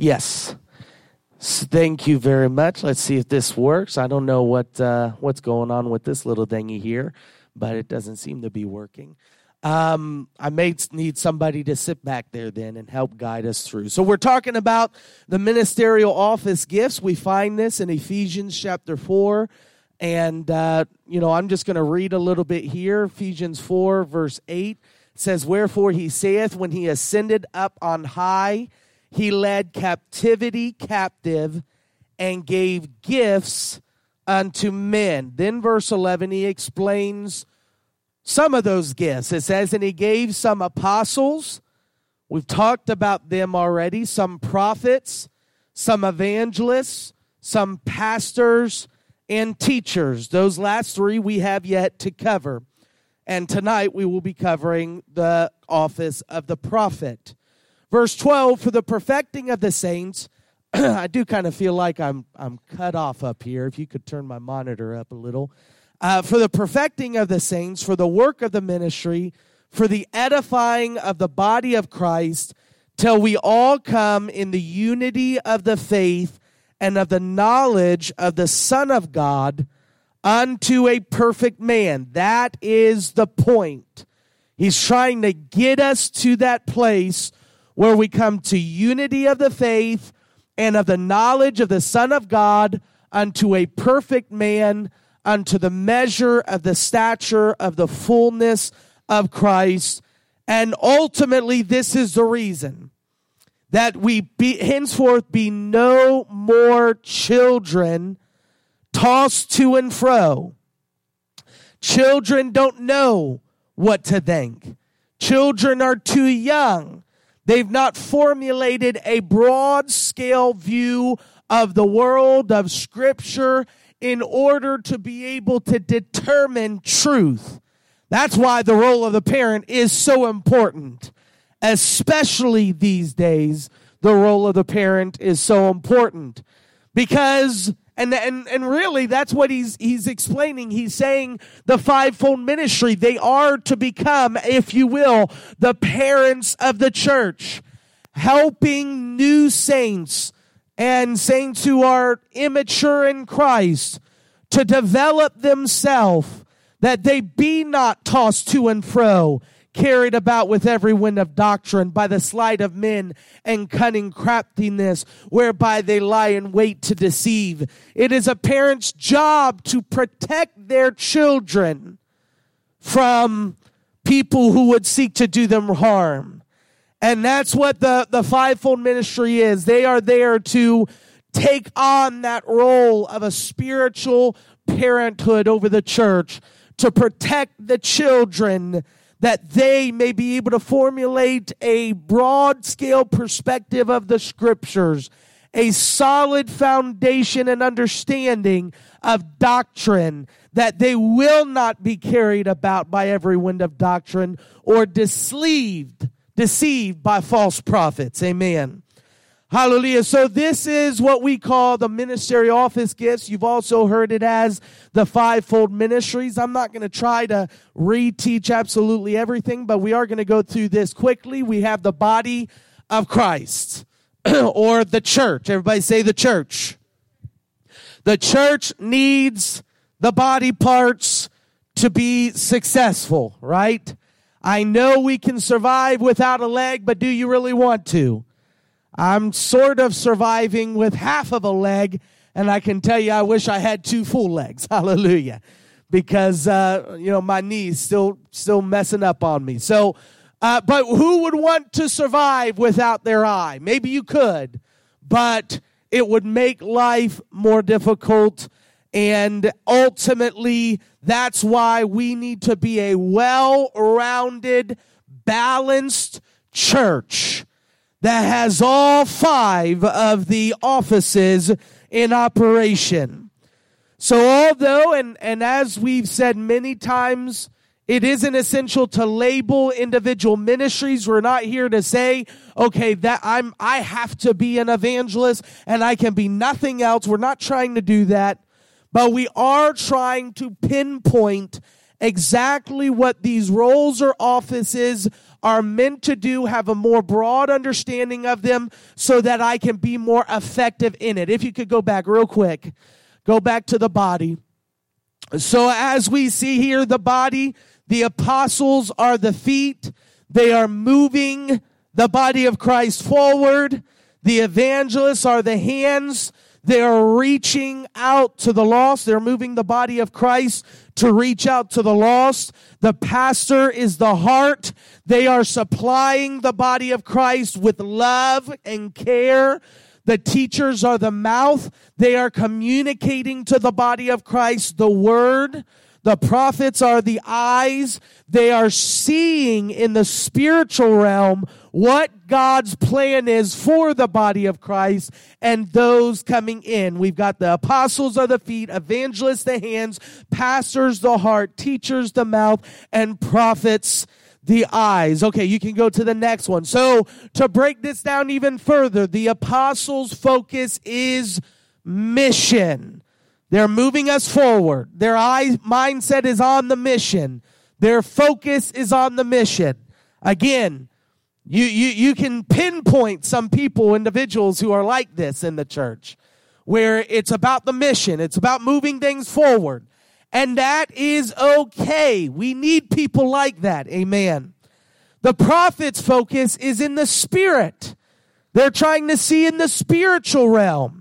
Yes. So thank you very much. Let's see if this works. I don't know what uh, what's going on with this little thingy here, but it doesn't seem to be working. Um, I may need somebody to sit back there then and help guide us through. So we're talking about the ministerial office gifts. We find this in Ephesians chapter four, and uh, you know I'm just going to read a little bit here. Ephesians four verse eight says, "Wherefore he saith, when he ascended up on high." He led captivity captive and gave gifts unto men. Then, verse 11, he explains some of those gifts. It says, And he gave some apostles. We've talked about them already. Some prophets, some evangelists, some pastors, and teachers. Those last three we have yet to cover. And tonight we will be covering the office of the prophet. Verse 12, for the perfecting of the saints. I do kind of feel like I'm, I'm cut off up here. If you could turn my monitor up a little. Uh, for the perfecting of the saints, for the work of the ministry, for the edifying of the body of Christ, till we all come in the unity of the faith and of the knowledge of the Son of God unto a perfect man. That is the point. He's trying to get us to that place where we come to unity of the faith and of the knowledge of the Son of God unto a perfect man, unto the measure of the stature of the fullness of Christ. And ultimately, this is the reason that we be, henceforth be no more children tossed to and fro. Children don't know what to think. Children are too young. They've not formulated a broad scale view of the world, of Scripture, in order to be able to determine truth. That's why the role of the parent is so important. Especially these days, the role of the parent is so important. Because and, and, and really, that's what he's, he's explaining. He's saying the fivefold ministry, they are to become, if you will, the parents of the church, helping new saints and saints who are immature in Christ to develop themselves, that they be not tossed to and fro carried about with every wind of doctrine by the sleight of men and cunning craftiness whereby they lie in wait to deceive. It is a parent's job to protect their children from people who would seek to do them harm. And that's what the, the fivefold ministry is. They are there to take on that role of a spiritual parenthood over the church to protect the children that they may be able to formulate a broad scale perspective of the scriptures, a solid foundation and understanding of doctrine, that they will not be carried about by every wind of doctrine or deceived, deceived by false prophets. Amen. Hallelujah. So this is what we call the ministry office gifts. You've also heard it as the fivefold ministries. I'm not going to try to reteach absolutely everything, but we are going to go through this quickly. We have the body of Christ or the church. Everybody say the church. The church needs the body parts to be successful, right? I know we can survive without a leg, but do you really want to? I'm sort of surviving with half of a leg, and I can tell you, I wish I had two full legs. Hallelujah. Because, uh, you know, my knees still, still messing up on me. So, uh, but who would want to survive without their eye? Maybe you could, but it would make life more difficult. And ultimately, that's why we need to be a well rounded, balanced church that has all five of the offices in operation. So although, and, and as we've said many times, it isn't essential to label individual ministries. We're not here to say, okay, that I'm, I have to be an evangelist and I can be nothing else. We're not trying to do that, but we are trying to pinpoint exactly what these roles or offices are meant to do, have a more broad understanding of them so that I can be more effective in it. If you could go back real quick, go back to the body. So as we see here, the body, the apostles are the feet. They are moving the body of Christ forward. The evangelists are the hands. They are reaching out to the lost. They're moving the body of Christ to reach out to the lost. The pastor is the heart. They are supplying the body of Christ with love and care. The teachers are the mouth. They are communicating to the body of Christ the word. The prophets are the eyes. They are seeing in the spiritual realm what God's plan is for the body of Christ and those coming in. We've got the apostles of the feet, evangelists the hands, pastors the heart, teachers the mouth, and prophets the eyes. Okay, you can go to the next one. So to break this down even further, the apostles' focus is mission. They're moving us forward. Their eye mindset is on the mission. Their focus is on the mission. Again, you, you, you can pinpoint some people, individuals who are like this in the church, where it's about the mission. It's about moving things forward. And that is okay. We need people like that. Amen. The prophet's focus is in the spirit. They're trying to see in the spiritual realm.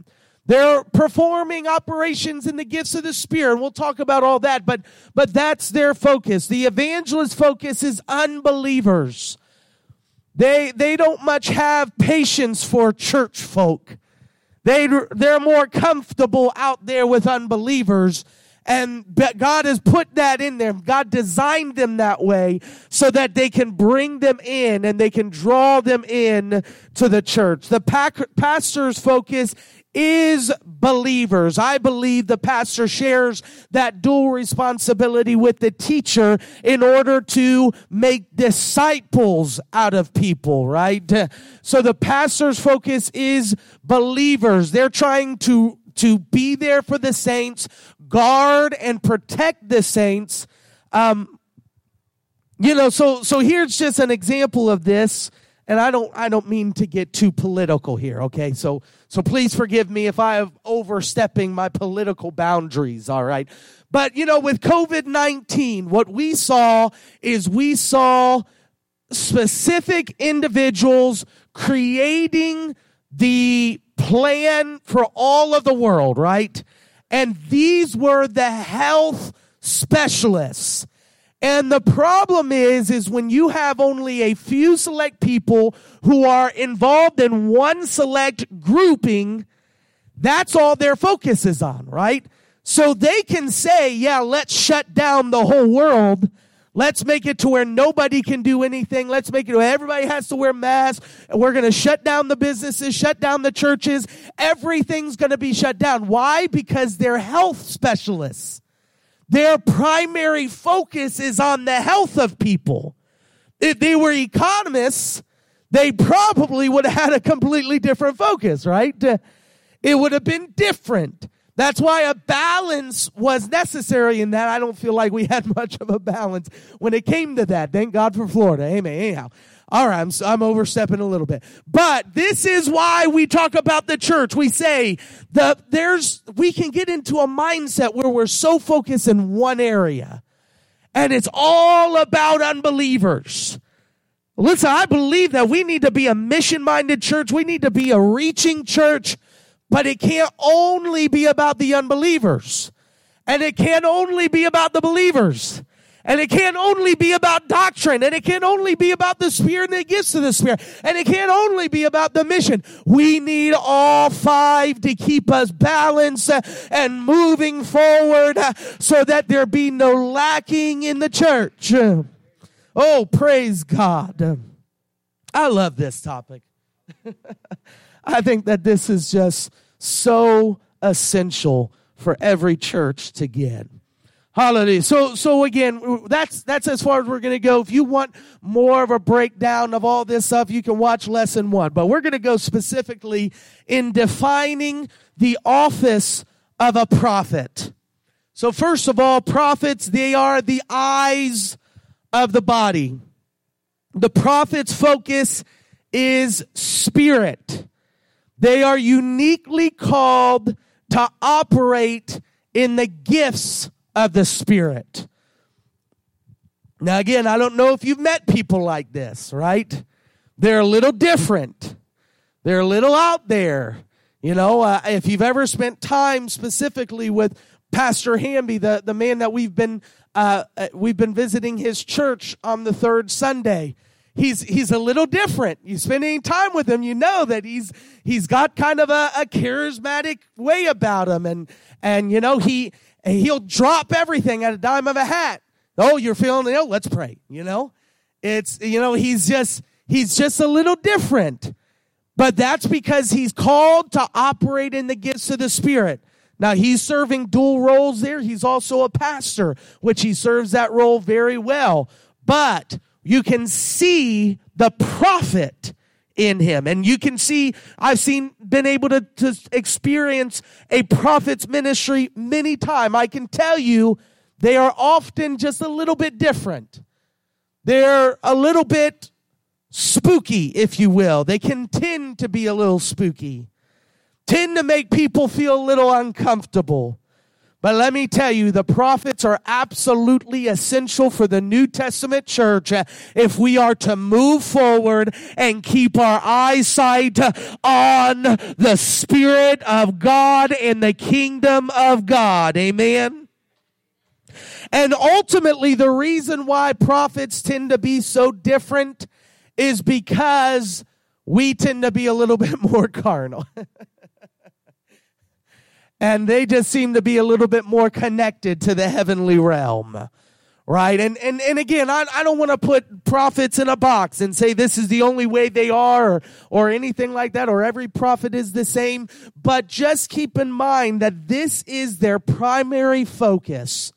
They're performing operations in the gifts of the Spirit. We'll talk about all that, but, but that's their focus. The evangelist focus is unbelievers. They, they don't much have patience for church folk. They, they're more comfortable out there with unbelievers. And God has put that in them. God designed them that way so that they can bring them in and they can draw them in to the church. The pastor's focus is believers. I believe the pastor shares that dual responsibility with the teacher in order to make disciples out of people, right? So the pastor's focus is believers. They're trying to to be there for the saints, guard and protect the saints. Um, you know, so so here's just an example of this and I don't I don't mean to get too political here, okay? So so please forgive me if I have overstepping my political boundaries, all right? But you know, with COVID-19, what we saw is we saw specific individuals creating the plan for all of the world, right? And these were the health specialists. And the problem is, is when you have only a few select people who are involved in one select grouping, that's all their focus is on, right? So they can say, yeah, let's shut down the whole world. Let's make it to where nobody can do anything. Let's make it where everybody has to wear masks. We're going to shut down the businesses, shut down the churches. Everything's going to be shut down. Why? Because they're health specialists. Their primary focus is on the health of people. If they were economists, they probably would have had a completely different focus, right? Uh, it would have been different. That's why a balance was necessary in that. I don't feel like we had much of a balance when it came to that. Thank God for Florida. Amen. Anyhow, all right, I'm, I'm overstepping a little bit. But this is why we talk about the church. We say the, there's, we can get into a mindset where we're so focused in one area and it's all about unbelievers. Listen, I believe that we need to be a mission minded church. We need to be a reaching church, but it can't only be about the unbelievers and it can't only be about the believers. And it can't only be about doctrine. And it can't only be about the Spirit and the gifts of the Spirit. And it can't only be about the mission. We need all five to keep us balanced and moving forward so that there be no lacking in the church. Oh, praise God. I love this topic. I think that this is just so essential for every church to get. Hallelujah. So, so again, that's, that's as far as we're going to go. If you want more of a breakdown of all this stuff, you can watch lesson one. But we're going to go specifically in defining the office of a prophet. So first of all, prophets, they are the eyes of the body. The prophet's focus is spirit. They are uniquely called to operate in the gifts of the spirit. Now again, I don't know if you've met people like this, right? They're a little different. They're a little out there. You know, uh, if you've ever spent time specifically with Pastor Hamby, the, the man that we've been uh, uh, we've been visiting his church on the third Sunday. He's he's a little different. You spend any time with him, you know that he's he's got kind of a, a charismatic way about him, and and you know he he'll drop everything at a dime of a hat. Oh, you're feeling ill? Let's pray. You know, it's you know he's just he's just a little different, but that's because he's called to operate in the gifts of the Spirit. Now he's serving dual roles there. He's also a pastor, which he serves that role very well. But you can see the prophet in him. And you can see, I've seen, been able to, to experience a prophet's ministry many times. I can tell you they are often just a little bit different. They're a little bit spooky, if you will. They can tend to be a little spooky tend to make people feel a little uncomfortable. But let me tell you, the prophets are absolutely essential for the New Testament church if we are to move forward and keep our eyesight on the Spirit of God and the kingdom of God. Amen. And ultimately, the reason why prophets tend to be so different is because we tend to be a little bit more carnal. and they just seem to be a little bit more connected to the heavenly realm right and and, and again i, I don't want to put prophets in a box and say this is the only way they are or, or anything like that or every prophet is the same but just keep in mind that this is their primary focus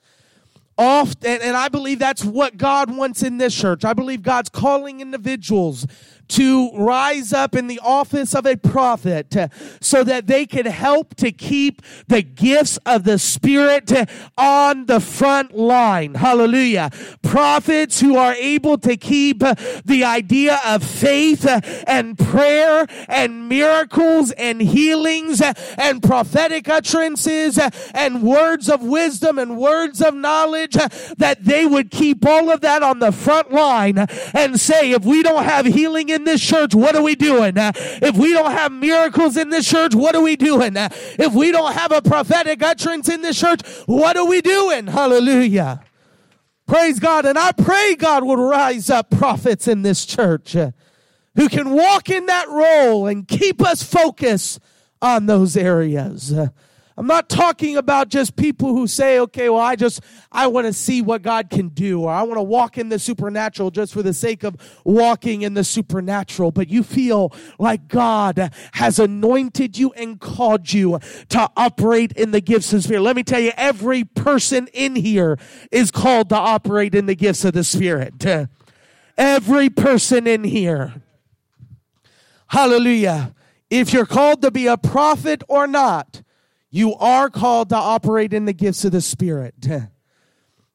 Oft, and, and I believe that's what God wants in this church. I believe God's calling individuals to rise up in the office of a prophet so that they can help to keep the gifts of the Spirit on the front line. Hallelujah. Prophets who are able to keep the idea of faith and prayer and miracles and healings and prophetic utterances and words of wisdom and words of knowledge that they would keep all of that on the front line and say, if we don't have healing in this church, what are we doing? Uh, if we don't have miracles in this church, what are we doing? Uh, if we don't have a prophetic utterance in this church, what are we doing? Hallelujah. Praise God. And I pray God would rise up prophets in this church uh, who can walk in that role and keep us focused on those areas. I'm not talking about just people who say, okay, well, I just, I want to see what God can do, or I want to walk in the supernatural just for the sake of walking in the supernatural. But you feel like God has anointed you and called you to operate in the gifts of the Spirit. Let me tell you, every person in here is called to operate in the gifts of the Spirit. Every person in here. Hallelujah. If you're called to be a prophet or not, you are called to operate in the gifts of the Spirit.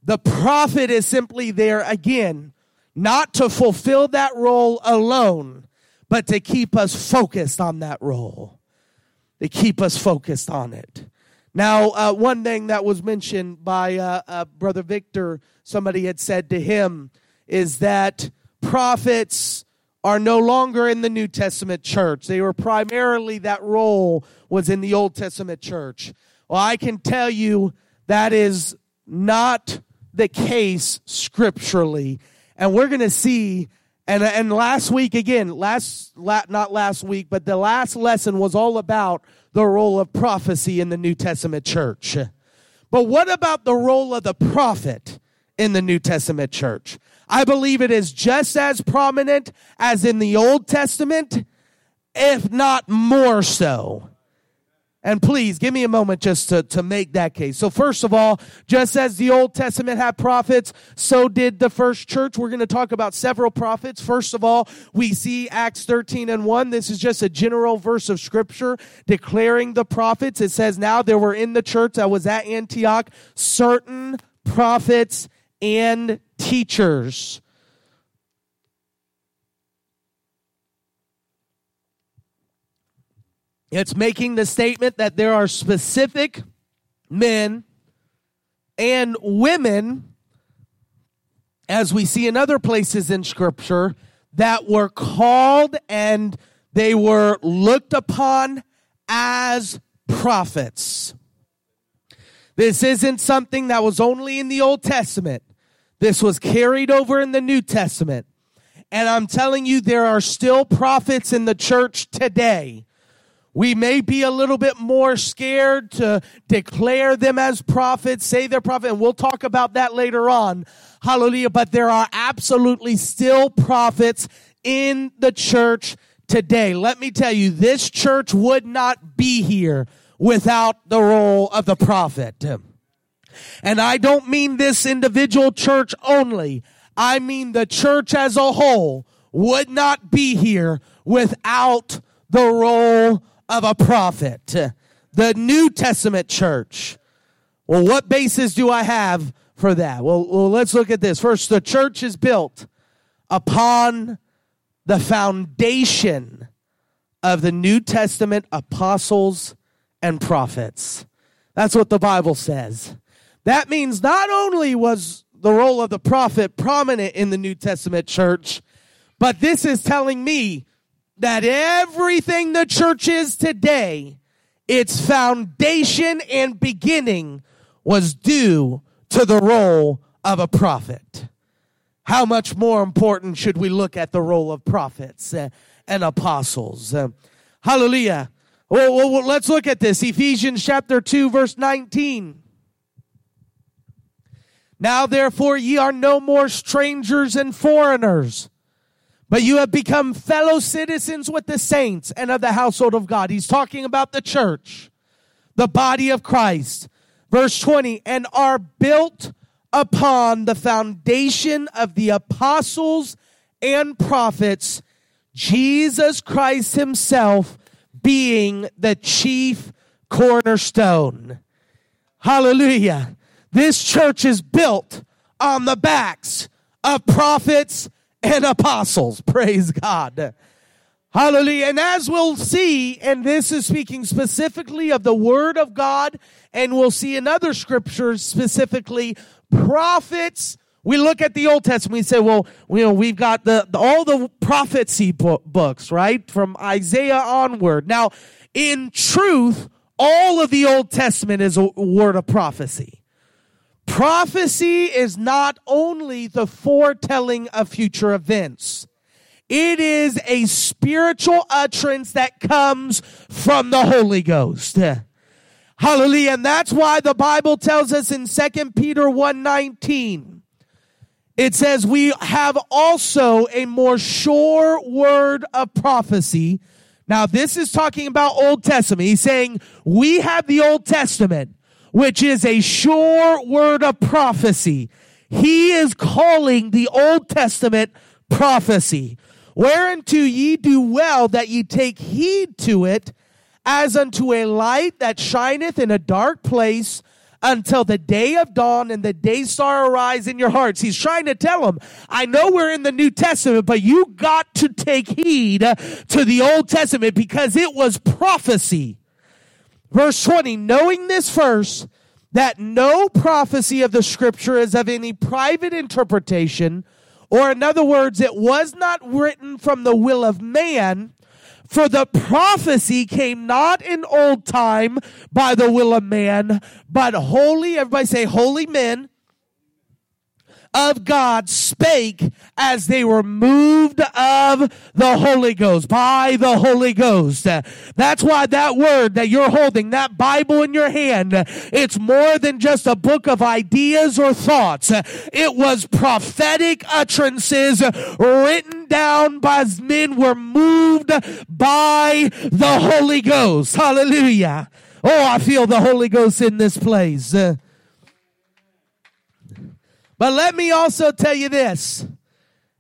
The prophet is simply there again, not to fulfill that role alone, but to keep us focused on that role, to keep us focused on it. Now, uh, one thing that was mentioned by uh, uh, Brother Victor, somebody had said to him, is that prophets are no longer in the New Testament church. They were primarily, that role was in the Old Testament church. Well, I can tell you that is not the case scripturally. And we're going to see, and, and last week again, last, la, not last week, but the last lesson was all about the role of prophecy in the New Testament church. But what about the role of the prophet in the New Testament church? I believe it is just as prominent as in the Old Testament, if not more so. And please give me a moment just to, to make that case. So first of all, just as the Old Testament had prophets, so did the first church. We're going to talk about several prophets. First of all, we see Acts 13 and 1. This is just a general verse of scripture declaring the prophets. It says, now there were in the church that was at Antioch certain prophets and teachers It's making the statement that there are specific men and women, as we see in other places in Scripture, that were called and they were looked upon as prophets. This isn't something that was only in the Old Testament. This was carried over in the New Testament. And I'm telling you, there are still prophets in the church today we may be a little bit more scared to declare them as prophets, say they're prophet, and we'll talk about that later on. Hallelujah. But there are absolutely still prophets in the church today. Let me tell you, this church would not be here without the role of the prophet. And I don't mean this individual church only. I mean the church as a whole would not be here without the role of a prophet. The New Testament church. Well, what basis do I have for that? Well, well, let's look at this. First, the church is built upon the foundation of the New Testament apostles and prophets. That's what the Bible says. That means not only was the role of the prophet prominent in the New Testament church, but this is telling me that everything the church is today, its foundation and beginning was due to the role of a prophet. How much more important should we look at the role of prophets uh, and apostles? Uh, hallelujah. Well, well, let's look at this. Ephesians chapter 2, verse 19. Now, therefore, ye are no more strangers and foreigners but you have become fellow citizens with the saints and of the household of God. He's talking about the church, the body of Christ. Verse 20, and are built upon the foundation of the apostles and prophets, Jesus Christ himself being the chief cornerstone. Hallelujah. This church is built on the backs of prophets and apostles. Praise God. Hallelujah. And as we'll see, and this is speaking specifically of the Word of God, and we'll see in other scriptures specifically prophets. We look at the Old Testament, we say, well, you know, we've got the, the all the prophecy books, right? From Isaiah onward. Now, in truth, all of the Old Testament is a word of prophecy. Prophecy is not only the foretelling of future events. It is a spiritual utterance that comes from the Holy Ghost. Hallelujah. And that's why the Bible tells us in 2 Peter 1:19 it says we have also a more sure word of prophecy. Now this is talking about Old Testament. He's saying we have the Old Testament which is a sure word of prophecy. He is calling the Old Testament prophecy. Whereunto ye do well that ye take heed to it, as unto a light that shineth in a dark place until the day of dawn and the day star arise in your hearts. He's trying to tell them, I know we're in the New Testament, but you got to take heed to the Old Testament because it was prophecy. Verse 20, knowing this first, that no prophecy of the scripture is of any private interpretation, or in other words, it was not written from the will of man, for the prophecy came not in old time by the will of man, but holy, everybody say holy men of God spake as they were moved of the Holy Ghost, by the Holy Ghost. That's why that word that you're holding, that Bible in your hand, it's more than just a book of ideas or thoughts. It was prophetic utterances written down by men were moved by the Holy Ghost. Hallelujah. Oh, I feel the Holy Ghost in this place. But let me also tell you this.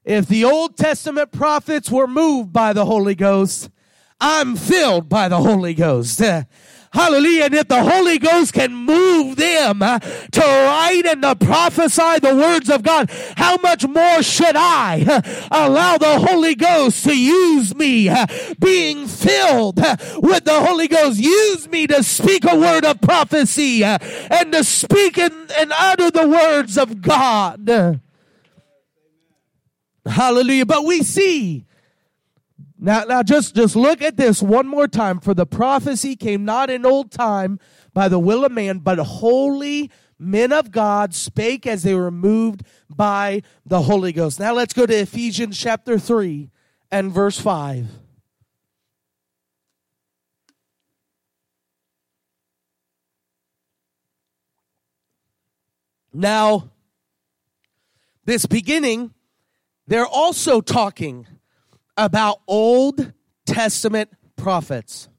If the Old Testament prophets were moved by the Holy Ghost, I'm filled by the Holy Ghost. Hallelujah. And if the Holy Ghost can move them uh, to write and to prophesy the words of God, how much more should I uh, allow the Holy Ghost to use me, uh, being filled with the Holy Ghost? Use me to speak a word of prophecy and to speak and, and utter the words of God. Hallelujah. But we see now, now just, just look at this one more time. For the prophecy came not in old time by the will of man, but holy men of God spake as they were moved by the Holy Ghost. Now let's go to Ephesians chapter 3 and verse 5. Now, this beginning, they're also talking about Old Testament prophets.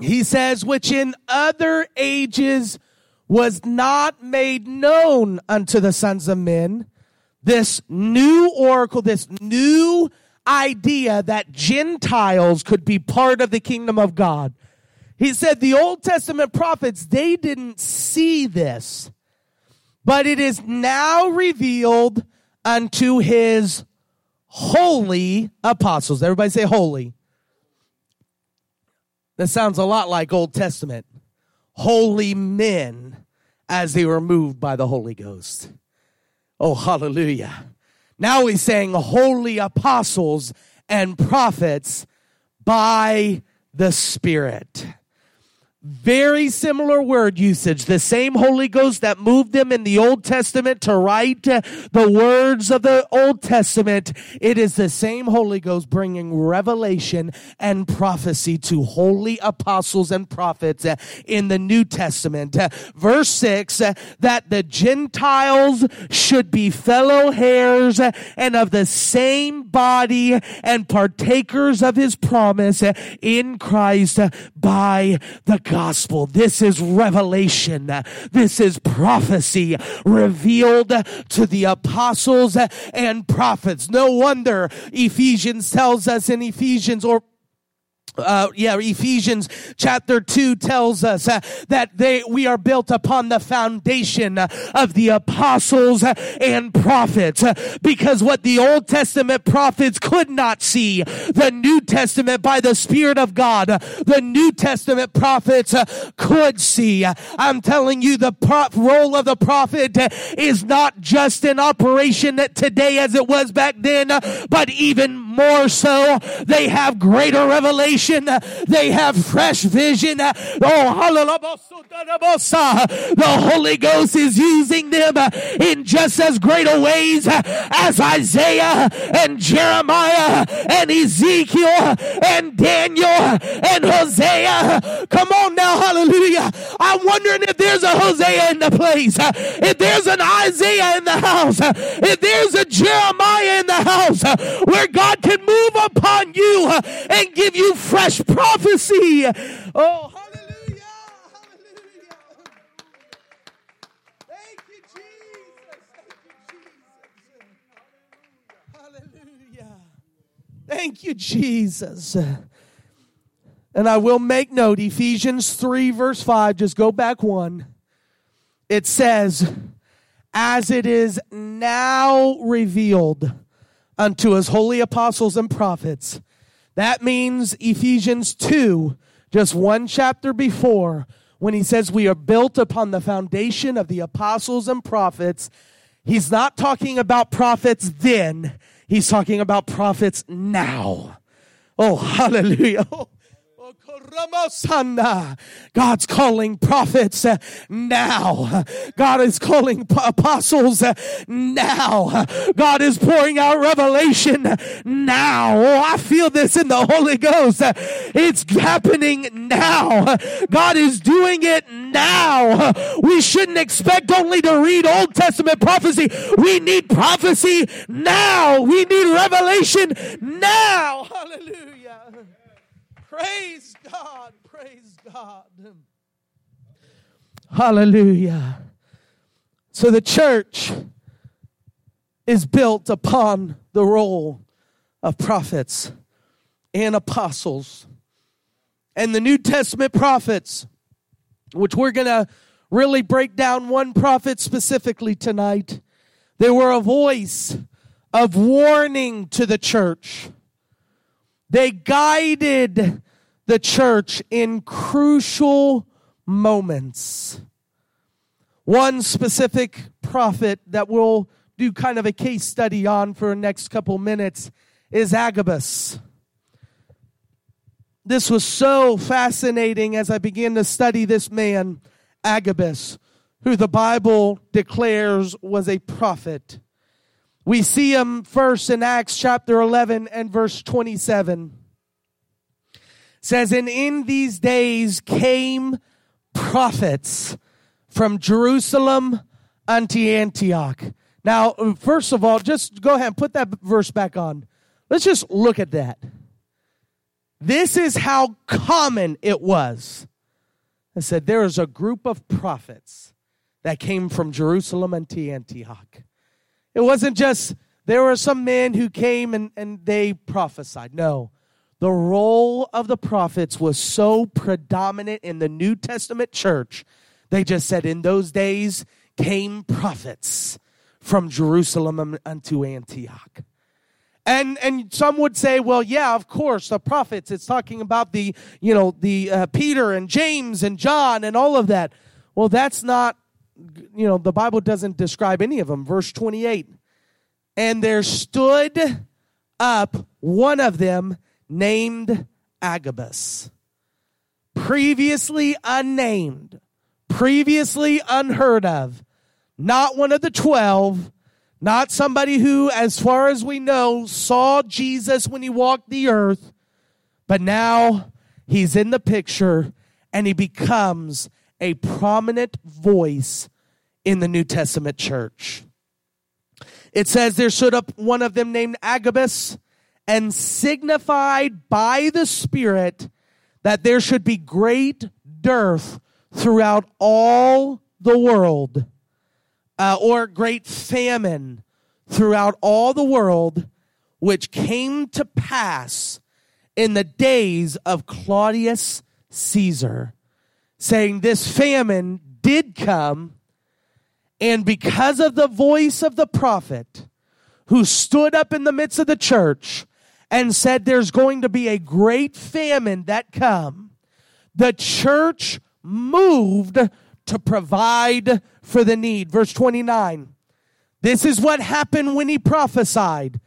He says, which in other ages was not made known unto the sons of men. This new oracle, this new idea that Gentiles could be part of the kingdom of God. He said the Old Testament prophets, they didn't see this, but it is now revealed unto his holy apostles. Everybody say holy. That sounds a lot like Old Testament. Holy men as they were moved by the Holy Ghost. Oh, hallelujah. Now he's saying holy apostles and prophets by the Spirit. Very similar word usage. The same Holy Ghost that moved them in the Old Testament to write the words of the Old Testament. It is the same Holy Ghost bringing revelation and prophecy to holy apostles and prophets uh, in the New Testament. Uh, verse 6 uh, that the Gentiles should be fellow heirs and of the same body and partakers of his promise in Christ by the gospel. This is revelation. This is prophecy revealed to the apostles and prophets. No wonder Ephesians tells us in Ephesians or uh, yeah, Ephesians chapter 2 tells us uh, that they, we are built upon the foundation uh, of the apostles and prophets. Uh, because what the Old Testament prophets could not see, the New Testament by the Spirit of God, uh, the New Testament prophets could see. I'm telling you, the pro- role of the prophet is not just in operation today as it was back then, but even more so, they have greater revelation. They have fresh vision. Oh. The Holy Ghost is using them in just as great a ways as Isaiah and Jeremiah and Ezekiel and Daniel and Hosea. Come on now, hallelujah. I'm wondering if there's a Hosea in the place, if there's an Isaiah in the house, if there's a Jeremiah in the house where God can move upon you and give you fresh prophecy. Oh, hallelujah. Hallelujah. Thank you, Jesus. Thank you, Jesus. Hallelujah. Thank you, Jesus. And I will make note Ephesians 3, verse 5, just go back one. It says, As it is now revealed unto his holy apostles and prophets that means Ephesians 2, just one chapter before, when he says we are built upon the foundation of the apostles and prophets, he's not talking about prophets then, he's talking about prophets now. Oh, hallelujah. God's calling prophets uh, now. God is calling apostles uh, now. God is pouring out revelation now. Oh, I feel this in the Holy Ghost. It's happening now. God is doing it now. We shouldn't expect only to read Old Testament prophecy. We need prophecy now. We need revelation now. Hallelujah. Praise God. Praise God. Hallelujah. So the church is built upon the role of prophets and apostles. And the New Testament prophets, which we're going to really break down one prophet specifically tonight, they were a voice of warning to the church. They guided the church in crucial moments. One specific prophet that we'll do kind of a case study on for the next couple minutes is Agabus. This was so fascinating as I began to study this man, Agabus, who the Bible declares was a prophet. We see him first in Acts chapter 11 and verse 27. Says, And in these days came prophets from Jerusalem unto Antioch. Now, first of all, just go ahead and put that verse back on. Let's just look at that. This is how common it was. I said, there is a group of prophets that came from Jerusalem unto Antioch. It wasn't just there were some men who came and, and they prophesied. No. The role of the prophets was so predominant in the New Testament church. They just said, in those days came prophets from Jerusalem unto Antioch. And and some would say, well, yeah, of course, the prophets. It's talking about the you know the uh, Peter and James and John and all of that. Well, that's not you know, the Bible doesn't describe any of them. Verse 28 And there stood up one of them named Agabus, previously unnamed, previously unheard of, not one of the twelve, not somebody who, as far as we know, saw Jesus when he walked the earth, but now he's in the picture and he becomes a prominent voice in the New Testament church. It says there stood up one of them named Agabus and signified by the Spirit that there should be great dearth throughout all the world, uh, or great famine throughout all the world, which came to pass in the days of Claudius Caesar saying this famine did come, and because of the voice of the prophet who stood up in the midst of the church and said there's going to be a great famine that come, the church moved to provide for the need. Verse 29. This is what happened when he prophesied.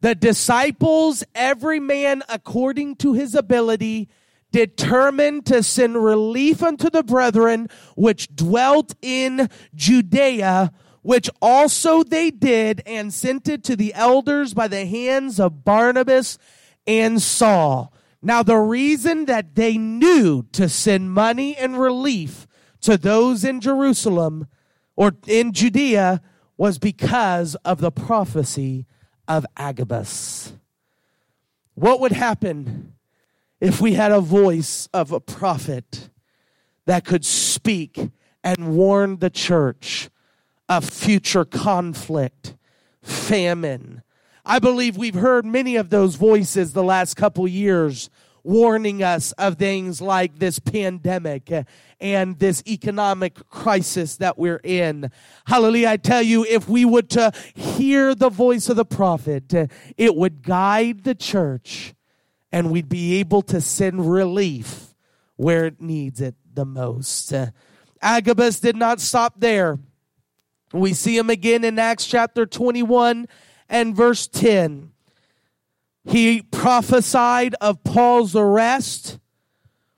The disciples, every man according to his ability, determined to send relief unto the brethren which dwelt in Judea, which also they did, and sent it to the elders by the hands of Barnabas and Saul. Now, the reason that they knew to send money and relief to those in Jerusalem or in Judea was because of the prophecy of Agabus. What would happen if we had a voice of a prophet that could speak and warn the church of future conflict, famine. I believe we've heard many of those voices the last couple years warning us of things like this pandemic and this economic crisis that we're in. Hallelujah. I tell you, if we would to hear the voice of the prophet, it would guide the church and we'd be able to send relief where it needs it the most. Agabus did not stop there. We see him again in Acts chapter 21 and verse 10. He prophesied of Paul's arrest,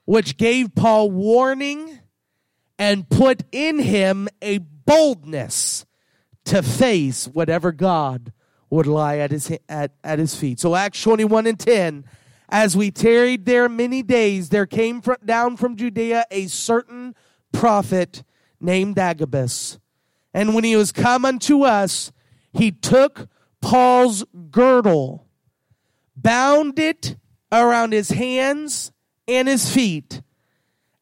which gave Paul warning and put in him a boldness to face whatever God would lie at his, at, at his feet. So Acts 21 and 10 as we tarried there many days, there came from, down from Judea a certain prophet named Agabus. And when he was come unto us, he took Paul's girdle, bound it around his hands and his feet,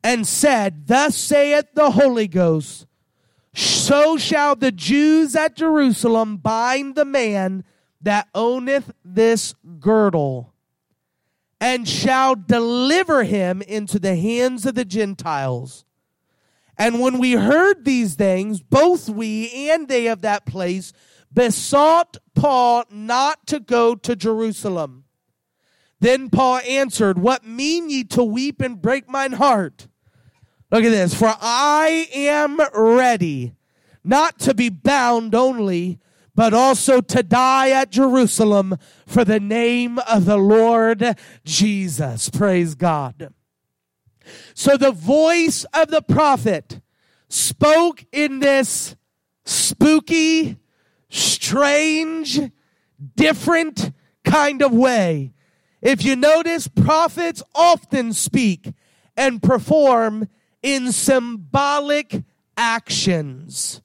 and said, Thus saith the Holy Ghost, so shall the Jews at Jerusalem bind the man that owneth this girdle, and shall deliver him into the hands of the Gentiles. And when we heard these things, both we and they of that place besought Paul not to go to Jerusalem. Then Paul answered, What mean ye to weep and break mine heart? Look at this. For I am ready not to be bound only, but also to die at Jerusalem for the name of the Lord Jesus. Praise God. So the voice of the prophet spoke in this spooky, strange, different kind of way. If you notice, prophets often speak and perform in symbolic actions.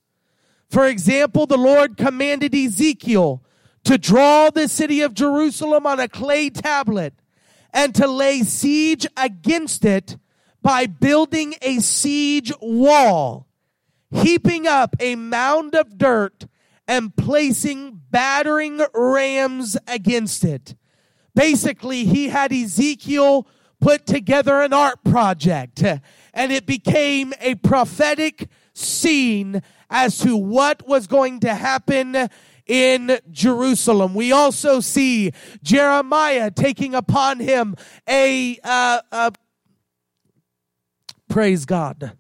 For example, the Lord commanded Ezekiel to draw the city of Jerusalem on a clay tablet and to lay siege against it by building a siege wall, heaping up a mound of dirt and placing battering rams against it. Basically, he had Ezekiel put together an art project and it became a prophetic scene as to what was going to happen in Jerusalem. We also see Jeremiah taking upon him a, uh, a praise God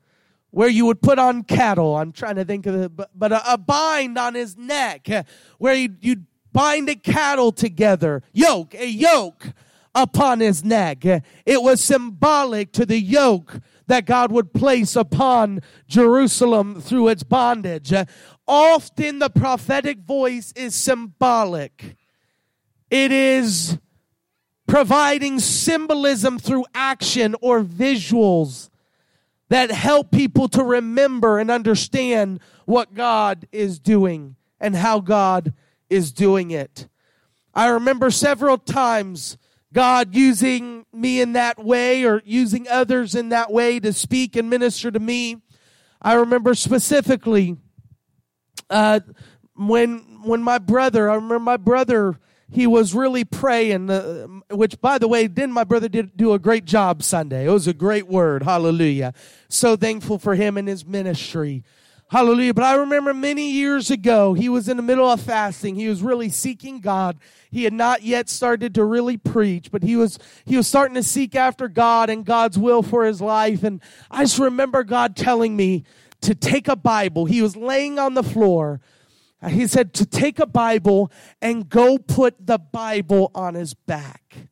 where you would put on cattle. I'm trying to think of it, but, but a, a, bind on his neck where you, you'd bind a cattle together, yoke, a yoke upon his neck. It was symbolic to the yoke that God would place upon Jerusalem through its bondage. Often the prophetic voice is symbolic. It is providing symbolism through action or visuals that help people to remember and understand what God is doing and how God is doing it. I remember several times God using me in that way or using others in that way to speak and minister to me. I remember specifically uh, when when my brother, I remember my brother, he was really praying. Uh, which, by the way, didn't my brother did do a great job Sunday? It was a great word. Hallelujah! So thankful for him and his ministry. Hallelujah. But I remember many years ago, he was in the middle of fasting. He was really seeking God. He had not yet started to really preach, but he was, he was starting to seek after God and God's will for his life. And I just remember God telling me to take a Bible. He was laying on the floor. Uh, he said to take a Bible and go put the Bible on his back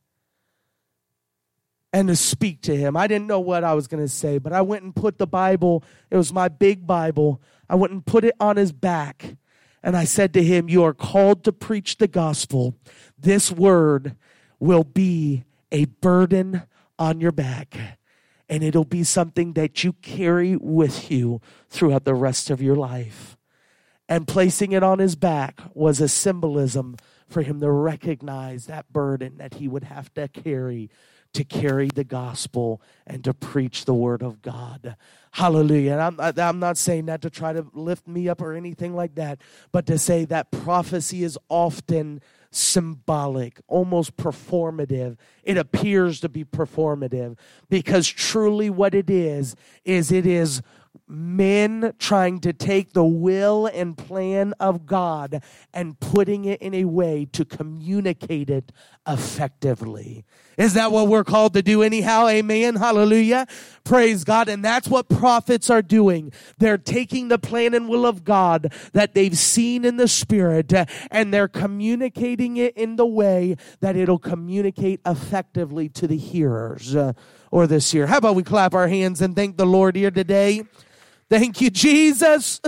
and to speak to him. I didn't know what I was going to say, but I went and put the Bible, it was my big Bible. I went and put it on his back. And I said to him, You are called to preach the gospel. This word will be a burden on your back. And it'll be something that you carry with you throughout the rest of your life. And placing it on his back was a symbolism for him to recognize that burden that he would have to carry to carry the gospel and to preach the word of God. Hallelujah. And I'm, I'm not saying that to try to lift me up or anything like that, but to say that prophecy is often symbolic, almost performative. It appears to be performative because truly what it is, is it is men trying to take the will and plan of God and putting it in a way to communicate it effectively. Is that what we're called to do anyhow? Amen. Hallelujah. Praise God. And that's what prophets are doing. They're taking the plan and will of God that they've seen in the spirit and they're communicating it in the way that it'll communicate effectively to the hearers uh, or this year. How about we clap our hands and thank the Lord here today? Thank you, Jesus.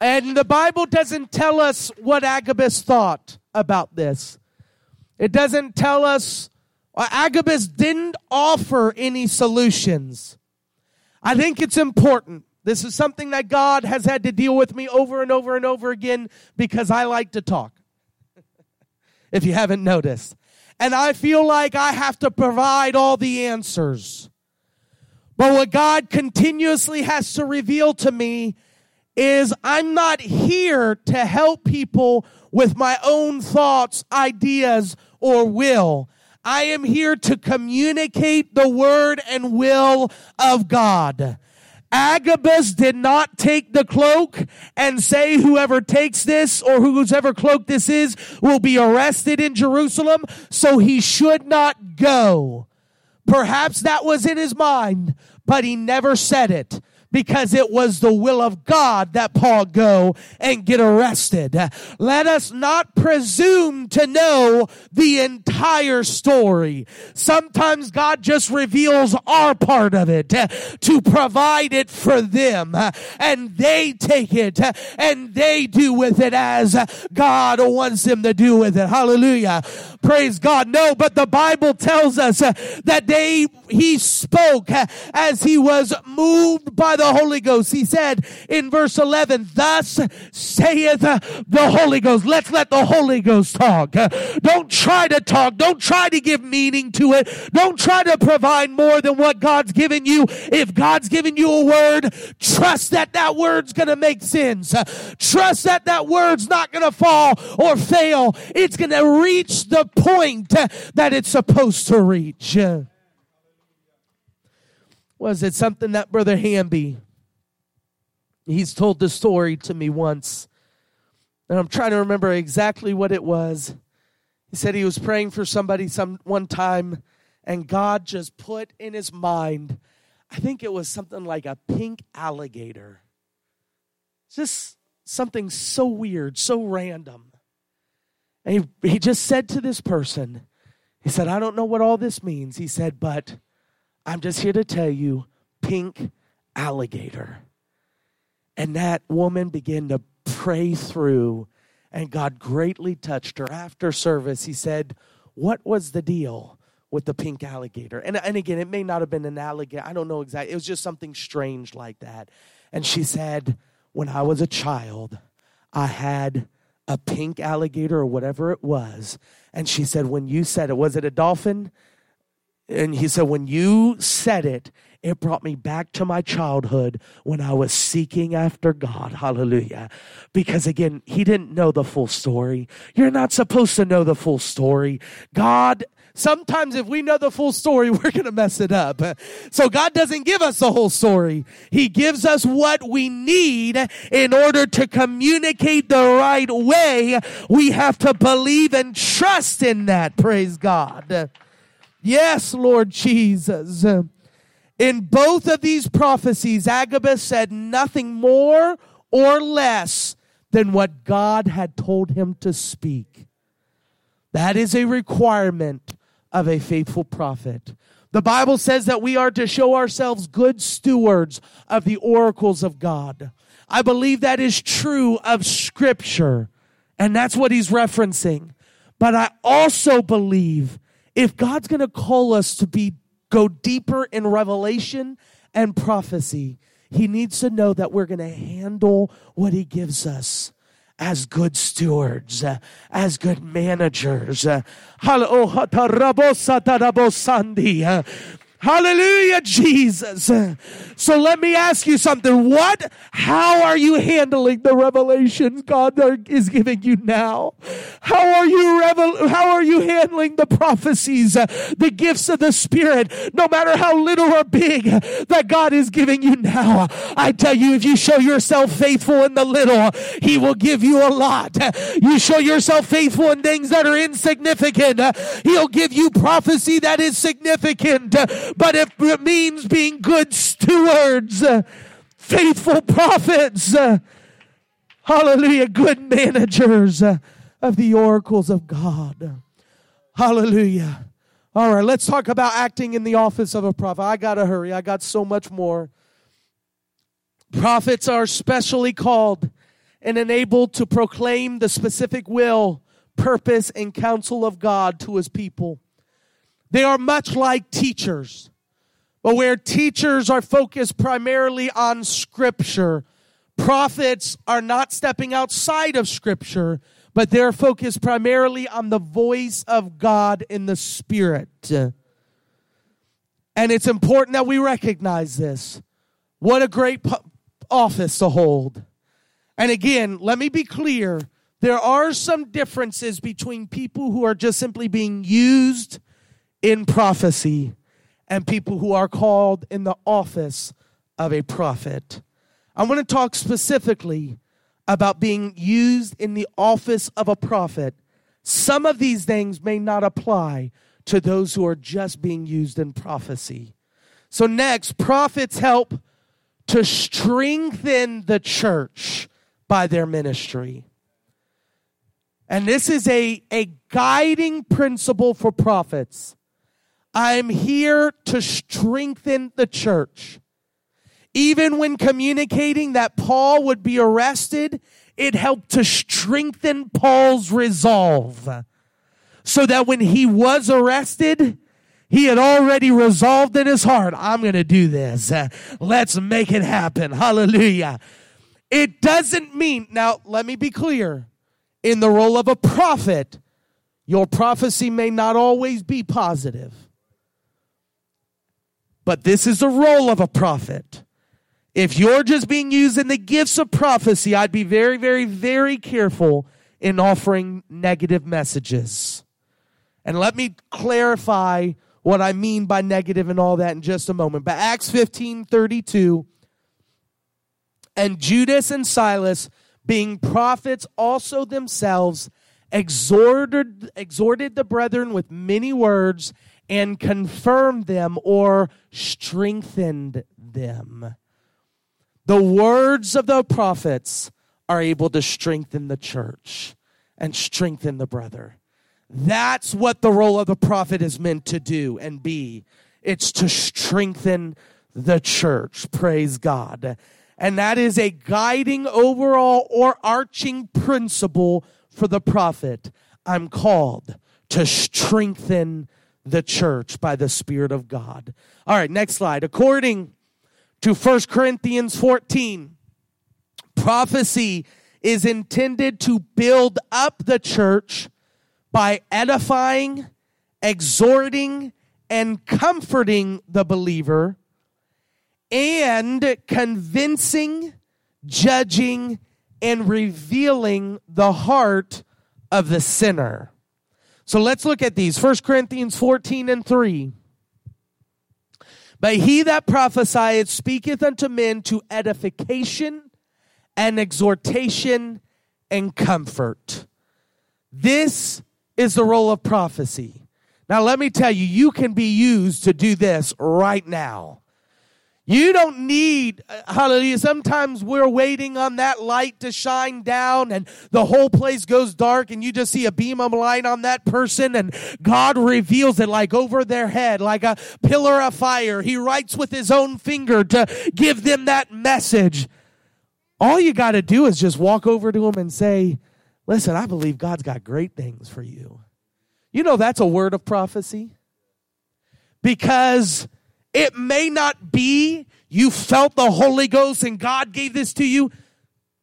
And the Bible doesn't tell us what Agabus thought about this. It doesn't tell us, uh, Agabus didn't offer any solutions. I think it's important. This is something that God has had to deal with me over and over and over again because I like to talk. if you haven't noticed. and I feel like I have to provide all the answers. But what God continuously has to reveal to me is I'm not here to help people with my own thoughts, ideas, or will. I am here to communicate the word and will of God. Agabus did not take the cloak and say whoever takes this or whoever cloak this is will be arrested in Jerusalem, so he should not go. Perhaps that was in his mind, but he never said it because it was the will of God that Paul go and get arrested. Let us not presume to know the entire story. Sometimes God just reveals our part of it to provide it for them and they take it and they do with it as God wants them to do with it. Hallelujah. Praise God. No, but the Bible tells us that they, he spoke as he was moved by the Holy Ghost. He said in verse 11, thus saith the Holy Ghost. Let's let the Holy Ghost talk. Don't try to talk. Don't try to give meaning to it. Don't try to provide more than what God's given you. If God's given you a word, trust that that word's going to make sense. Trust that that word's not going to fall or fail. It's going to reach the point that it's supposed to reach. Was it something that Brother Hamby, he's told the story to me once, and I'm trying to remember exactly what it was. He said he was praying for somebody some one time, and God just put in his mind, I think it was something like a pink alligator. Just something so weird, so random. And he, he just said to this person, he said, I don't know what all this means. He said, but I'm just here to tell you pink alligator. And that woman began to pray through, and God greatly touched her. After service, he said, What was the deal with the pink alligator? And, and again, it may not have been an alligator. I don't know exactly. It was just something strange like that. And she said, When I was a child, I had a pink alligator or whatever it was. And she said, When you said it, was it a dolphin? And he said, when you said it, it brought me back to my childhood when I was seeking after God. Hallelujah. Because again, he didn't know the full story. You're not supposed to know the full story. God sometimes if we know the full story, we're going to mess it up. So God doesn't give us the whole story. He gives us what we need in order to communicate the right way. We have to believe and trust in that. Praise God. Yes, Lord Jesus. In both of these prophecies, Agabus said nothing more or less than what God had told him to speak. That is a requirement of a faithful prophet. The Bible says that we are to show ourselves good stewards of the oracles of God. I believe that is true of Scripture, and that's what he's referencing. But I also believe if God's going to call us to be go deeper in revelation and prophecy, he needs to know that we're going to handle what he gives us as good stewards, as good managers. Uh, Hallelujah, Jesus. So let me ask you something. What, how are you handling the revelations God is giving you now? How are you revel, how are you handling the prophecies, uh, the gifts of the Spirit, no matter how little or big that God is giving you now? I tell you, if you show yourself faithful in the little, He will give you a lot. You show yourself faithful in things that are insignificant, He'll give you prophecy that is significant but it means being good stewards, uh, faithful prophets, uh, hallelujah, good managers uh, of the oracles of God. Hallelujah. All right, let's talk about acting in the office of a prophet. I got to hurry, I got so much more. Prophets are specially called and enabled to proclaim the specific will, purpose, and counsel of God to his people. They are much like teachers, but where teachers are focused primarily on scripture, prophets are not stepping outside of scripture, but they're focused primarily on the voice of God in the Spirit. And it's important that we recognize this. What a great office to hold. And again, let me be clear there are some differences between people who are just simply being used in prophecy and people who are called in the office of a prophet. I want to talk specifically about being used in the office of a prophet. Some of these things may not apply to those who are just being used in prophecy. So, next, prophets help to strengthen the church by their ministry. And this is a, a guiding principle for prophets. I'm here to strengthen the church. Even when communicating that Paul would be arrested, it helped to strengthen Paul's resolve. So that when he was arrested, he had already resolved in his heart, I'm going to do this. Let's make it happen. Hallelujah. It doesn't mean, now let me be clear, in the role of a prophet, your prophecy may not always be positive. But this is the role of a prophet. If you're just being used in the gifts of prophecy, I'd be very, very, very careful in offering negative messages. And let me clarify what I mean by negative and all that in just a moment. But Acts 15 32, and Judas and Silas, being prophets also themselves, exhorted, exhorted the brethren with many words and confirmed them or strengthened them. The words of the prophets are able to strengthen the church and strengthen the brother. That's what the role of the prophet is meant to do and be. It's to strengthen the church. Praise God. And that is a guiding overall or arching principle for the prophet. I'm called to strengthen the church by the Spirit of God. All right, next slide. According to 1 Corinthians 14. Prophecy is intended to build up the church by edifying, exhorting, and comforting the believer, and convincing, judging, and revealing the heart of the sinner. So let's look at these. 1 Corinthians 14 and 3. But he that prophesieth speaketh unto men to edification and exhortation and comfort. This is the role of prophecy. Now, let me tell you, you can be used to do this right now. You don't need, uh, hallelujah. Sometimes we're waiting on that light to shine down and the whole place goes dark and you just see a beam of light on that person and God reveals it like over their head, like a pillar of fire. He writes with his own finger to give them that message. All you got to do is just walk over to him and say, listen, I believe God's got great things for you. You know, that's a word of prophecy because it may not be you felt the Holy Ghost and God gave this to you.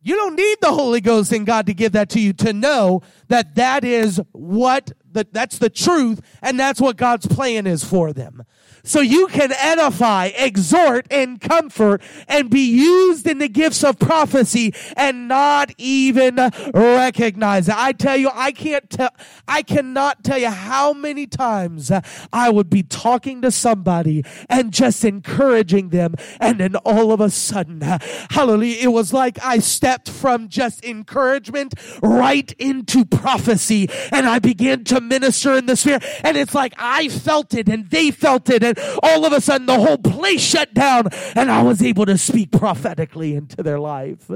You don't need the Holy Ghost and God to give that to you to know that that is what the, that's the truth and that's what God's plan is for them so you can edify, exhort, and comfort and be used in the gifts of prophecy and not even recognize it. I tell you, I can't tell, I cannot tell you how many times I would be talking to somebody and just encouraging them. And then all of a sudden, hallelujah, it was like I stepped from just encouragement right into prophecy and I began to minister in the spirit. And it's like I felt it and they felt it all of a sudden the whole place shut down and I was able to speak prophetically into their life.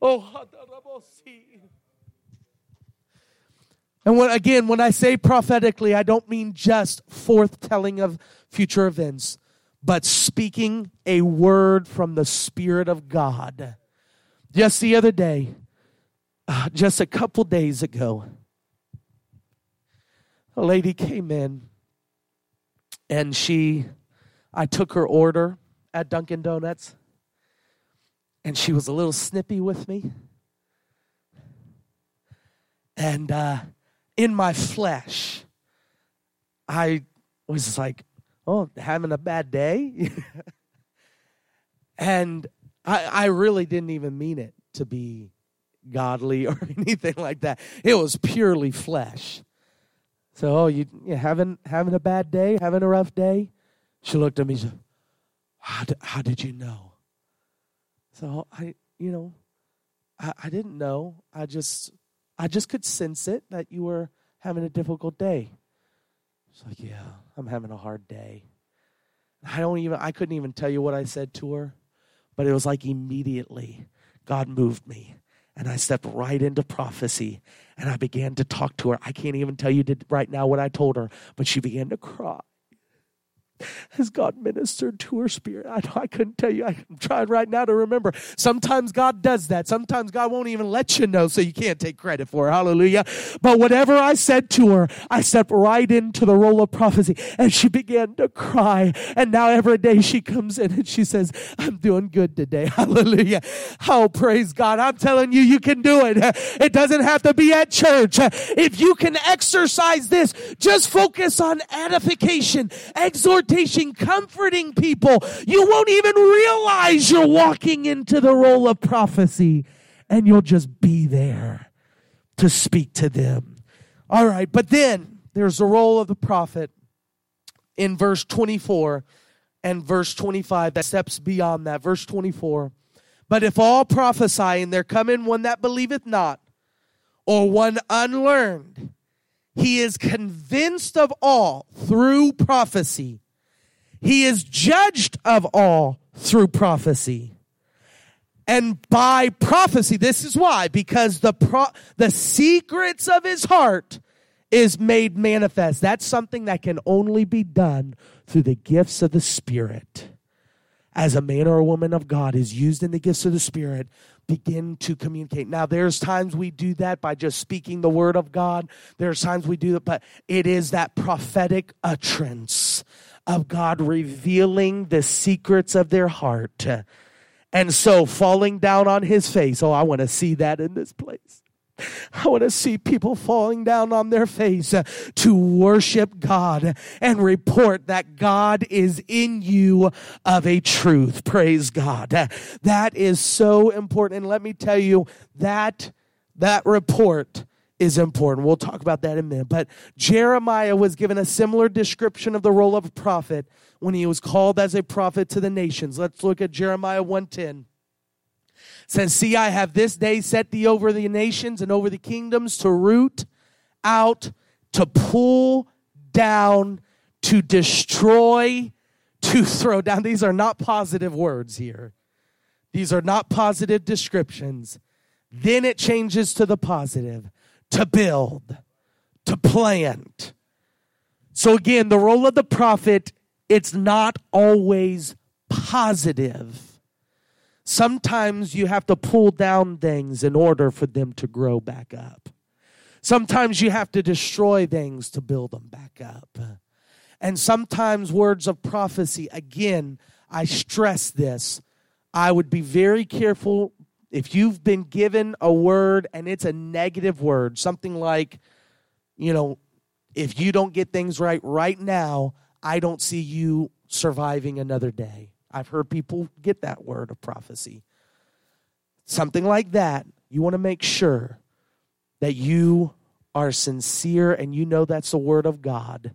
Oh, and when, again, when I say prophetically, I don't mean just forthtelling of future events, but speaking a word from the Spirit of God. Just the other day, uh, just a couple days ago, a lady came in and she I took her order at Dunkin Donuts and she was a little snippy with me. And uh, in my flesh, I was like, oh, having a bad day? and I, I really didn't even mean it to be godly or anything like that. It was purely flesh. So, oh, you, you having having a bad day, having a rough day? She looked at me. She said, how, did, how did you know? So I, you know, I, I didn't know. I just I just could sense it that you were having a difficult day. She's like, yeah, I'm having a hard day. I don't even I couldn't even tell you what I said to her, but it was like immediately God moved me and I stepped right into prophecy and I began to talk to her. I can't even tell you right now what I told her, but she began to cry has God ministered to her spirit? I, I couldn't tell you. I'm trying right now to remember. Sometimes God does that. Sometimes God won't even let you know, so you can't take credit for it. Hallelujah. But whatever I said to her, I stepped right into the role of prophecy, and she began to cry. And now every day she comes in and she says, I'm doing good today. Hallelujah. Oh, praise God. I'm telling you, you can do it. It doesn't have to be at church. If you can exercise this, just focus on edification, exhortation, comforting people. You won't even realize you're walking into the role of prophecy and you'll just be there to speak to them. All right, but then there's the role of the prophet in verse 24 and verse 25 that steps beyond that. Verse 24. But if all prophesy and there come in one that believeth not, or one unlearned, he is convinced of all through prophecy he is judged of all through prophecy. And by prophecy, this is why, because the pro- the secrets of his heart is made manifest. That's something that can only be done through the gifts of the Spirit. As a man or a woman of God is used in the gifts of the Spirit, begin to communicate. Now, there's times we do that by just speaking the word of God. There's times we do it, but it is that prophetic utterance of God revealing the secrets of their heart. And so falling down on his face. Oh, I want to see that in this place. I want to see people falling down on their face to worship God and report that God is in you of a truth. Praise God. That is so important. And let me tell you that that report is important. We'll talk about that in a minute. But Jeremiah was given a similar description of the role of a prophet when he was called as a prophet to the nations. Let's look at Jeremiah 110. It says, See, I have this day set thee over the nations and over the kingdoms to root out, to pull down, to destroy, to throw down. These are not positive words here. These are not positive descriptions. Then it changes to the positive to build, to plant. So again, the role of the prophet, it's not always positive. Sometimes you have to pull down things in order for them to grow back up. Sometimes you have to destroy things to build them back up. And sometimes words of prophecy, again, I stress this. I would be very careful if you've been given a word and it's a negative word, something like, you know, if you don't get things right right now, I don't see you surviving another day. I've heard people get that word of prophecy. Something like that. You want to make sure that you are sincere and you know that's the word of God.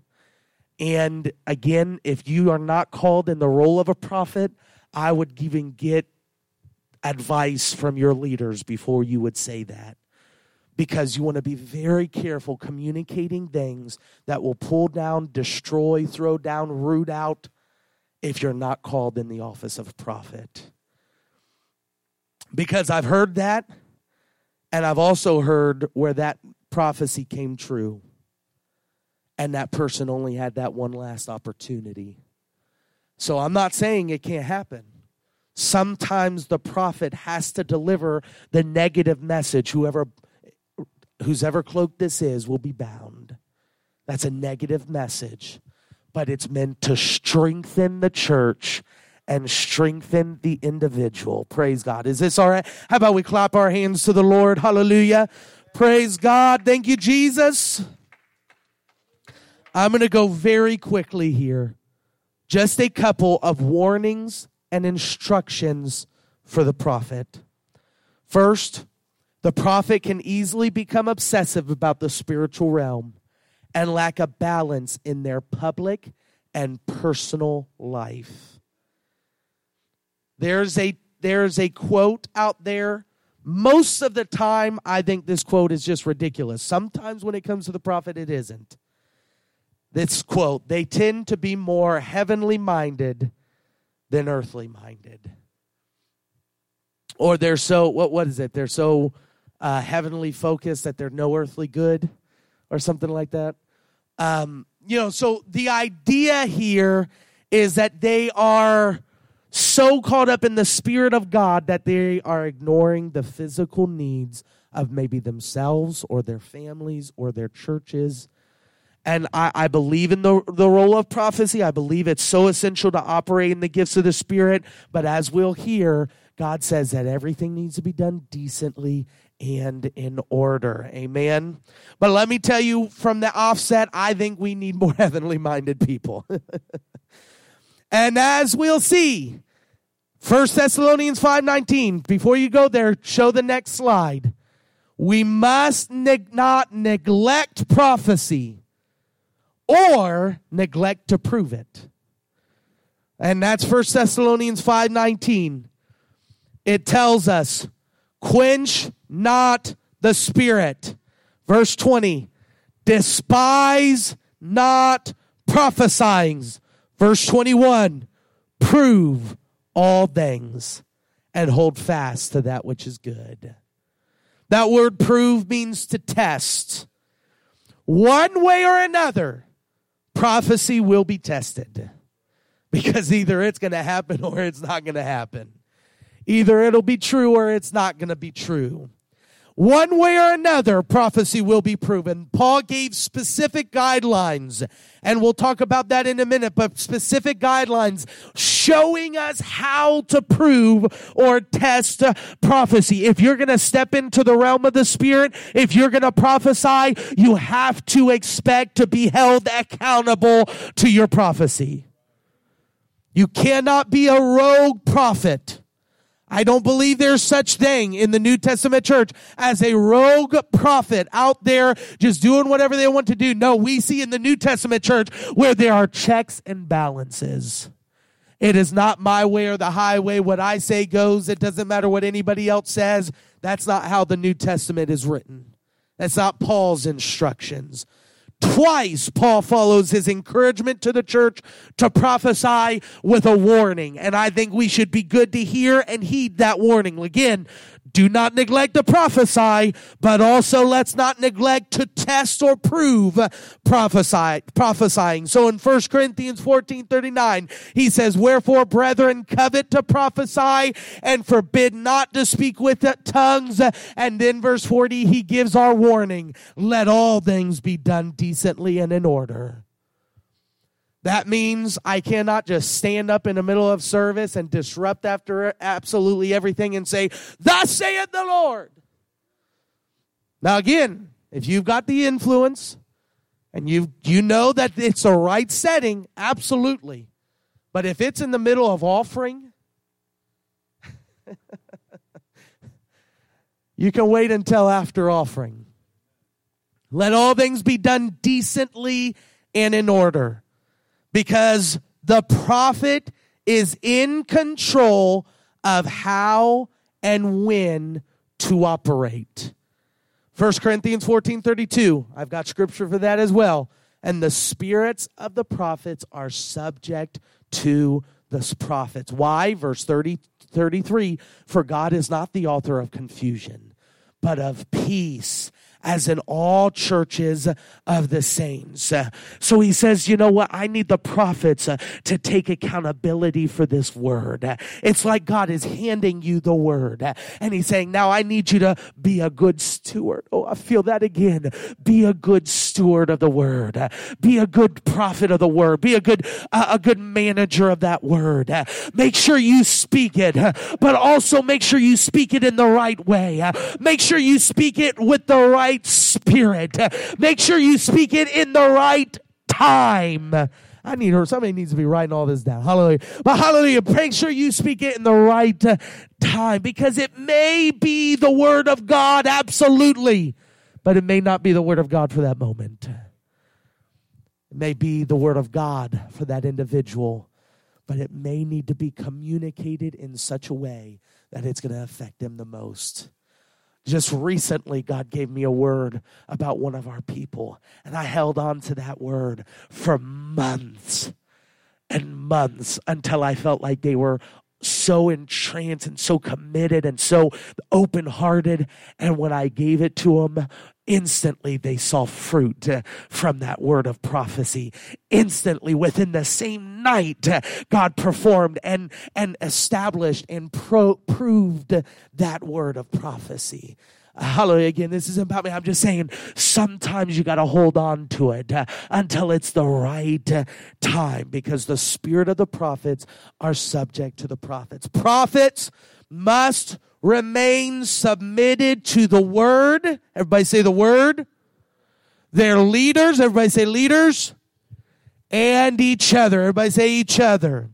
And again, if you are not called in the role of a prophet, I would even get advice from your leaders before you would say that. Because you want to be very careful communicating things that will pull down, destroy, throw down, root out if you're not called in the office of prophet. Because I've heard that, and I've also heard where that prophecy came true, and that person only had that one last opportunity. So I'm not saying it can't happen sometimes the prophet has to deliver the negative message. Whoever whose ever cloak this is will be bound. That's a negative message but it's meant to strengthen the church and strengthen the individual. Praise god. Is this all right? How about we clap our hands to the lord? Hallelujah. Praise God. Thank you, Jesus. I'm going to go very quickly here. Just a couple of warnings and instructions for the prophet. First, the prophet can easily become obsessive about the spiritual realm and lack a balance in their public and personal life. There's a there's a quote out there. Most of the time, I think this quote is just ridiculous. Sometimes when it comes to the prophet, it isn't. This quote, they tend to be more heavenly minded than earthly minded. Or they're so, what, what is it? They're so uh, heavenly focused that they're no earthly good, or something like that. Um, you know, so the idea here is that they are so caught up in the Spirit of God that they are ignoring the physical needs of maybe themselves or their families or their churches. And I, I, believe in the, the role of prophecy. I believe it's so essential to operate in the gifts of the Spirit. But as we'll hear, God says that everything needs to be done decently and in order. Amen. But let me tell you from the offset, I think we need more heavenly minded people. and as we'll see, 1 Thessalonians 5:19, before you go there, show the next slide. We must not neglect prophecy or neglect to prove it. And that's 1 Thessalonians 5:19. It tells us, quench not the spirit. Verse 20, despise not prophesying. Verse 21, prove all things and hold fast to that which is good. That word prove means to test. One way or another, prophecy will be tested because either it's going to happen or it's not going to happen. Either it'll be true or it's not going to be true. One way or another, prophecy will be proven. Paul gave specific guidelines, and we'll talk about that in a minute, but specific guidelines showing us how to prove or test prophecy. If you're going to step into the realm of the Spirit, if you're going to prophesy, you have to expect to be held accountable to your prophecy. You cannot be a rogue prophet. I don't believe there's such thing in the New Testament church as a rogue prophet out there just doing whatever they want to do. No, we see in the New Testament church where there are checks and balances. It is not my way or the highway. What I say goes. It doesn't matter what anybody else says. That's not how the New Testament is written. That's not Paul's instructions. Twice, Paul follows his encouragement to the church to prophesy with a warning. And I think we should be good to hear and heed that warning. Again, do not neglect to prophesy, but also let's not neglect to test or prove prophesy, prophesying. So in 1 Corinthians 14 39, he says, Wherefore, brethren, covet to prophesy and forbid not to speak with tongues. And then verse 40, he gives our warning let all things be done decently and in order. That means I cannot just stand up in the middle of service and disrupt after absolutely everything and say, Thus saith the Lord. Now, again, if you've got the influence and you you know that it's a right setting, absolutely. But if it's in the middle of offering, you can wait until after offering. Let all things be done decently and in order because the prophet is in control of how and when to operate. 1 Corinthians 14 32. I've got scripture for that as well. And the spirits of the prophets are subject to the prophets. Why? Verse 30, 33 For God is not the author of confusion, but of peace as in all churches of the saints. So he says, you know what? I need the prophets uh, to take accountability for this word. It's like God is handing you the word and he's saying, now I need you to be a good steward. Oh, I feel that again. Be a good steward of the word. Be a good prophet of the word. Be a good, uh, a good manager of that word. Make sure you speak it, but also make sure you speak it in the right way. Make sure you speak it with the right right spirit. Make sure you speak it in the right time. I need her. Somebody needs to be writing all this down. Hallelujah. But hallelujah. Make sure you speak it in the right time because it may be the word of God, absolutely, but it may not be the word of God for that moment. It may be the word of God for that individual, but it may need to be communicated in such a way that it's going to affect them the most. Just recently, God gave me a word about one of our people, and I held on to that word for months and months until I felt like they were so entranced and so committed and so open hearted. And when I gave it to them, instantly they saw fruit uh, from that word of prophecy instantly within the same night uh, god performed and and established and pro- proved that word of prophecy Hallelujah. Again, this isn't about me. I'm just saying sometimes you got to hold on to it uh, until it's the right uh, time because the spirit of the prophets are subject to the prophets. Prophets must remain submitted to the word. Everybody say the word. Their leaders. Everybody say leaders. And each other. Everybody say each other.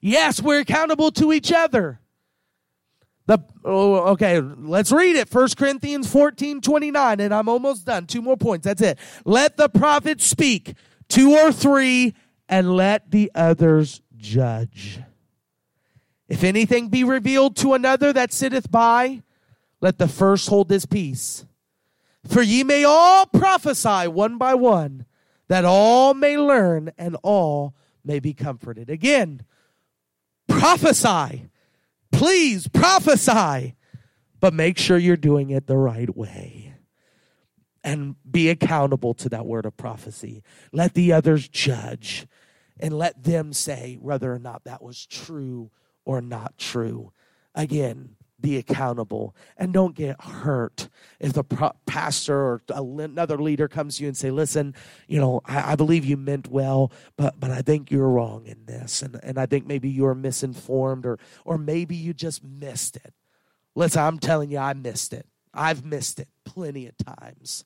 Yes, we're accountable to each other. The oh, okay, let's read it. 1 Corinthians 14, 29, and I'm almost done. Two more points. That's it. Let the prophet speak, two or three, and let the others judge. If anything be revealed to another that sitteth by, let the first hold his peace. For ye may all prophesy one by one, that all may learn and all may be comforted. Again, prophesy Please prophesy, but make sure you're doing it the right way and be accountable to that word of prophecy. Let the others judge and let them say whether or not that was true or not true. Again, be accountable and don't get hurt if the pastor or another leader comes to you and say listen you know I, I, believe you meant well but but i think you're wrong in this and, and i think maybe you're misinformed or or maybe you just missed it. Listen i'm telling you i missed it. I've missed it plenty of times.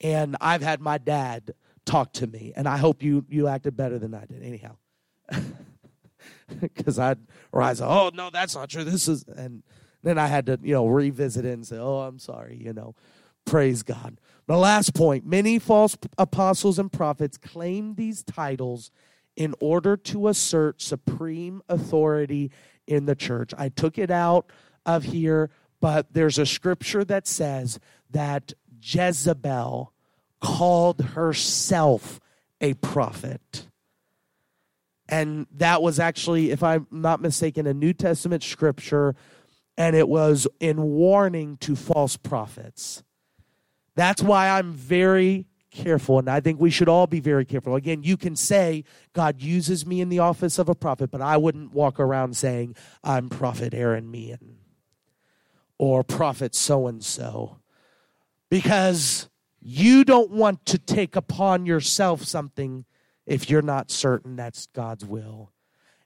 And i've had my dad talk to me and i hope you you acted better than i did. Anyhow because i'd rise oh no that's not true this is and then I had to, you know, revisit it and say, oh, I'm sorry, you know. Praise God. The last point many false apostles and prophets claim these titles in order to assert supreme authority in the church. I took it out of here, but there's a scripture that says that Jezebel called herself a prophet. And that was actually, if I'm not mistaken, a New Testament scripture and it was in warning to false prophets. That's why I'm very careful, and I think we should all be very careful. Again, you can say, God uses me in the office of a prophet, but I wouldn't walk around saying, I'm Prophet Aaron Meehan or Prophet so and so, because you don't want to take upon yourself something if you're not certain that's God's will.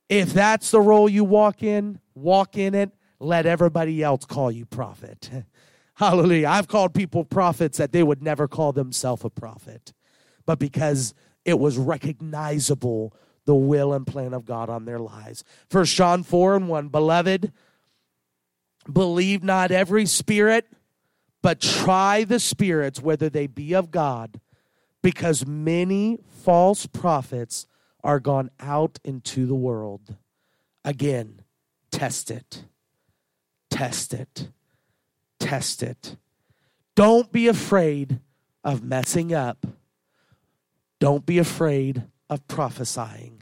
If that's the role you walk in, walk in it let everybody else call you prophet. Hallelujah. I've called people prophets that they would never call themselves a prophet, but because it was recognizable the will and plan of God on their lives. First John 4 and 1 Beloved, believe not every spirit, but try the spirits whether they be of God, because many false prophets are gone out into the world. Again, test it. Test it. Test it. Don't be afraid of messing up. Don't be afraid of prophesying.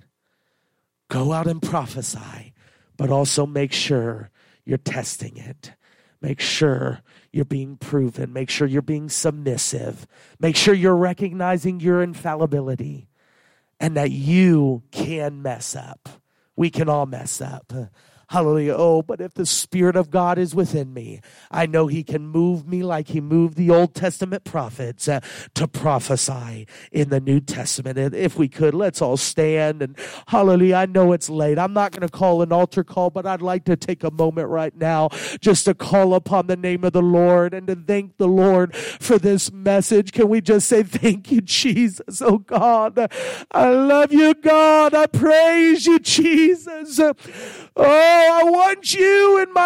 Go out and prophesy, but also make sure you're testing it. Make sure you're being proven. Make sure you're being submissive. Make sure you're recognizing your infallibility and that you can mess up. We can all mess up. Hallelujah. Oh, but if the Spirit of God is within me, I know He can move me like He moved the Old Testament prophets uh, to prophesy in the New Testament. And if we could, let's all stand and hallelujah. I know it's late. I'm not going to call an altar call, but I'd like to take a moment right now just to call upon the name of the Lord and to thank the Lord for this message. Can we just say, Thank you, Jesus? Oh, God. I love you, God. I praise you, Jesus. Oh, I want you in my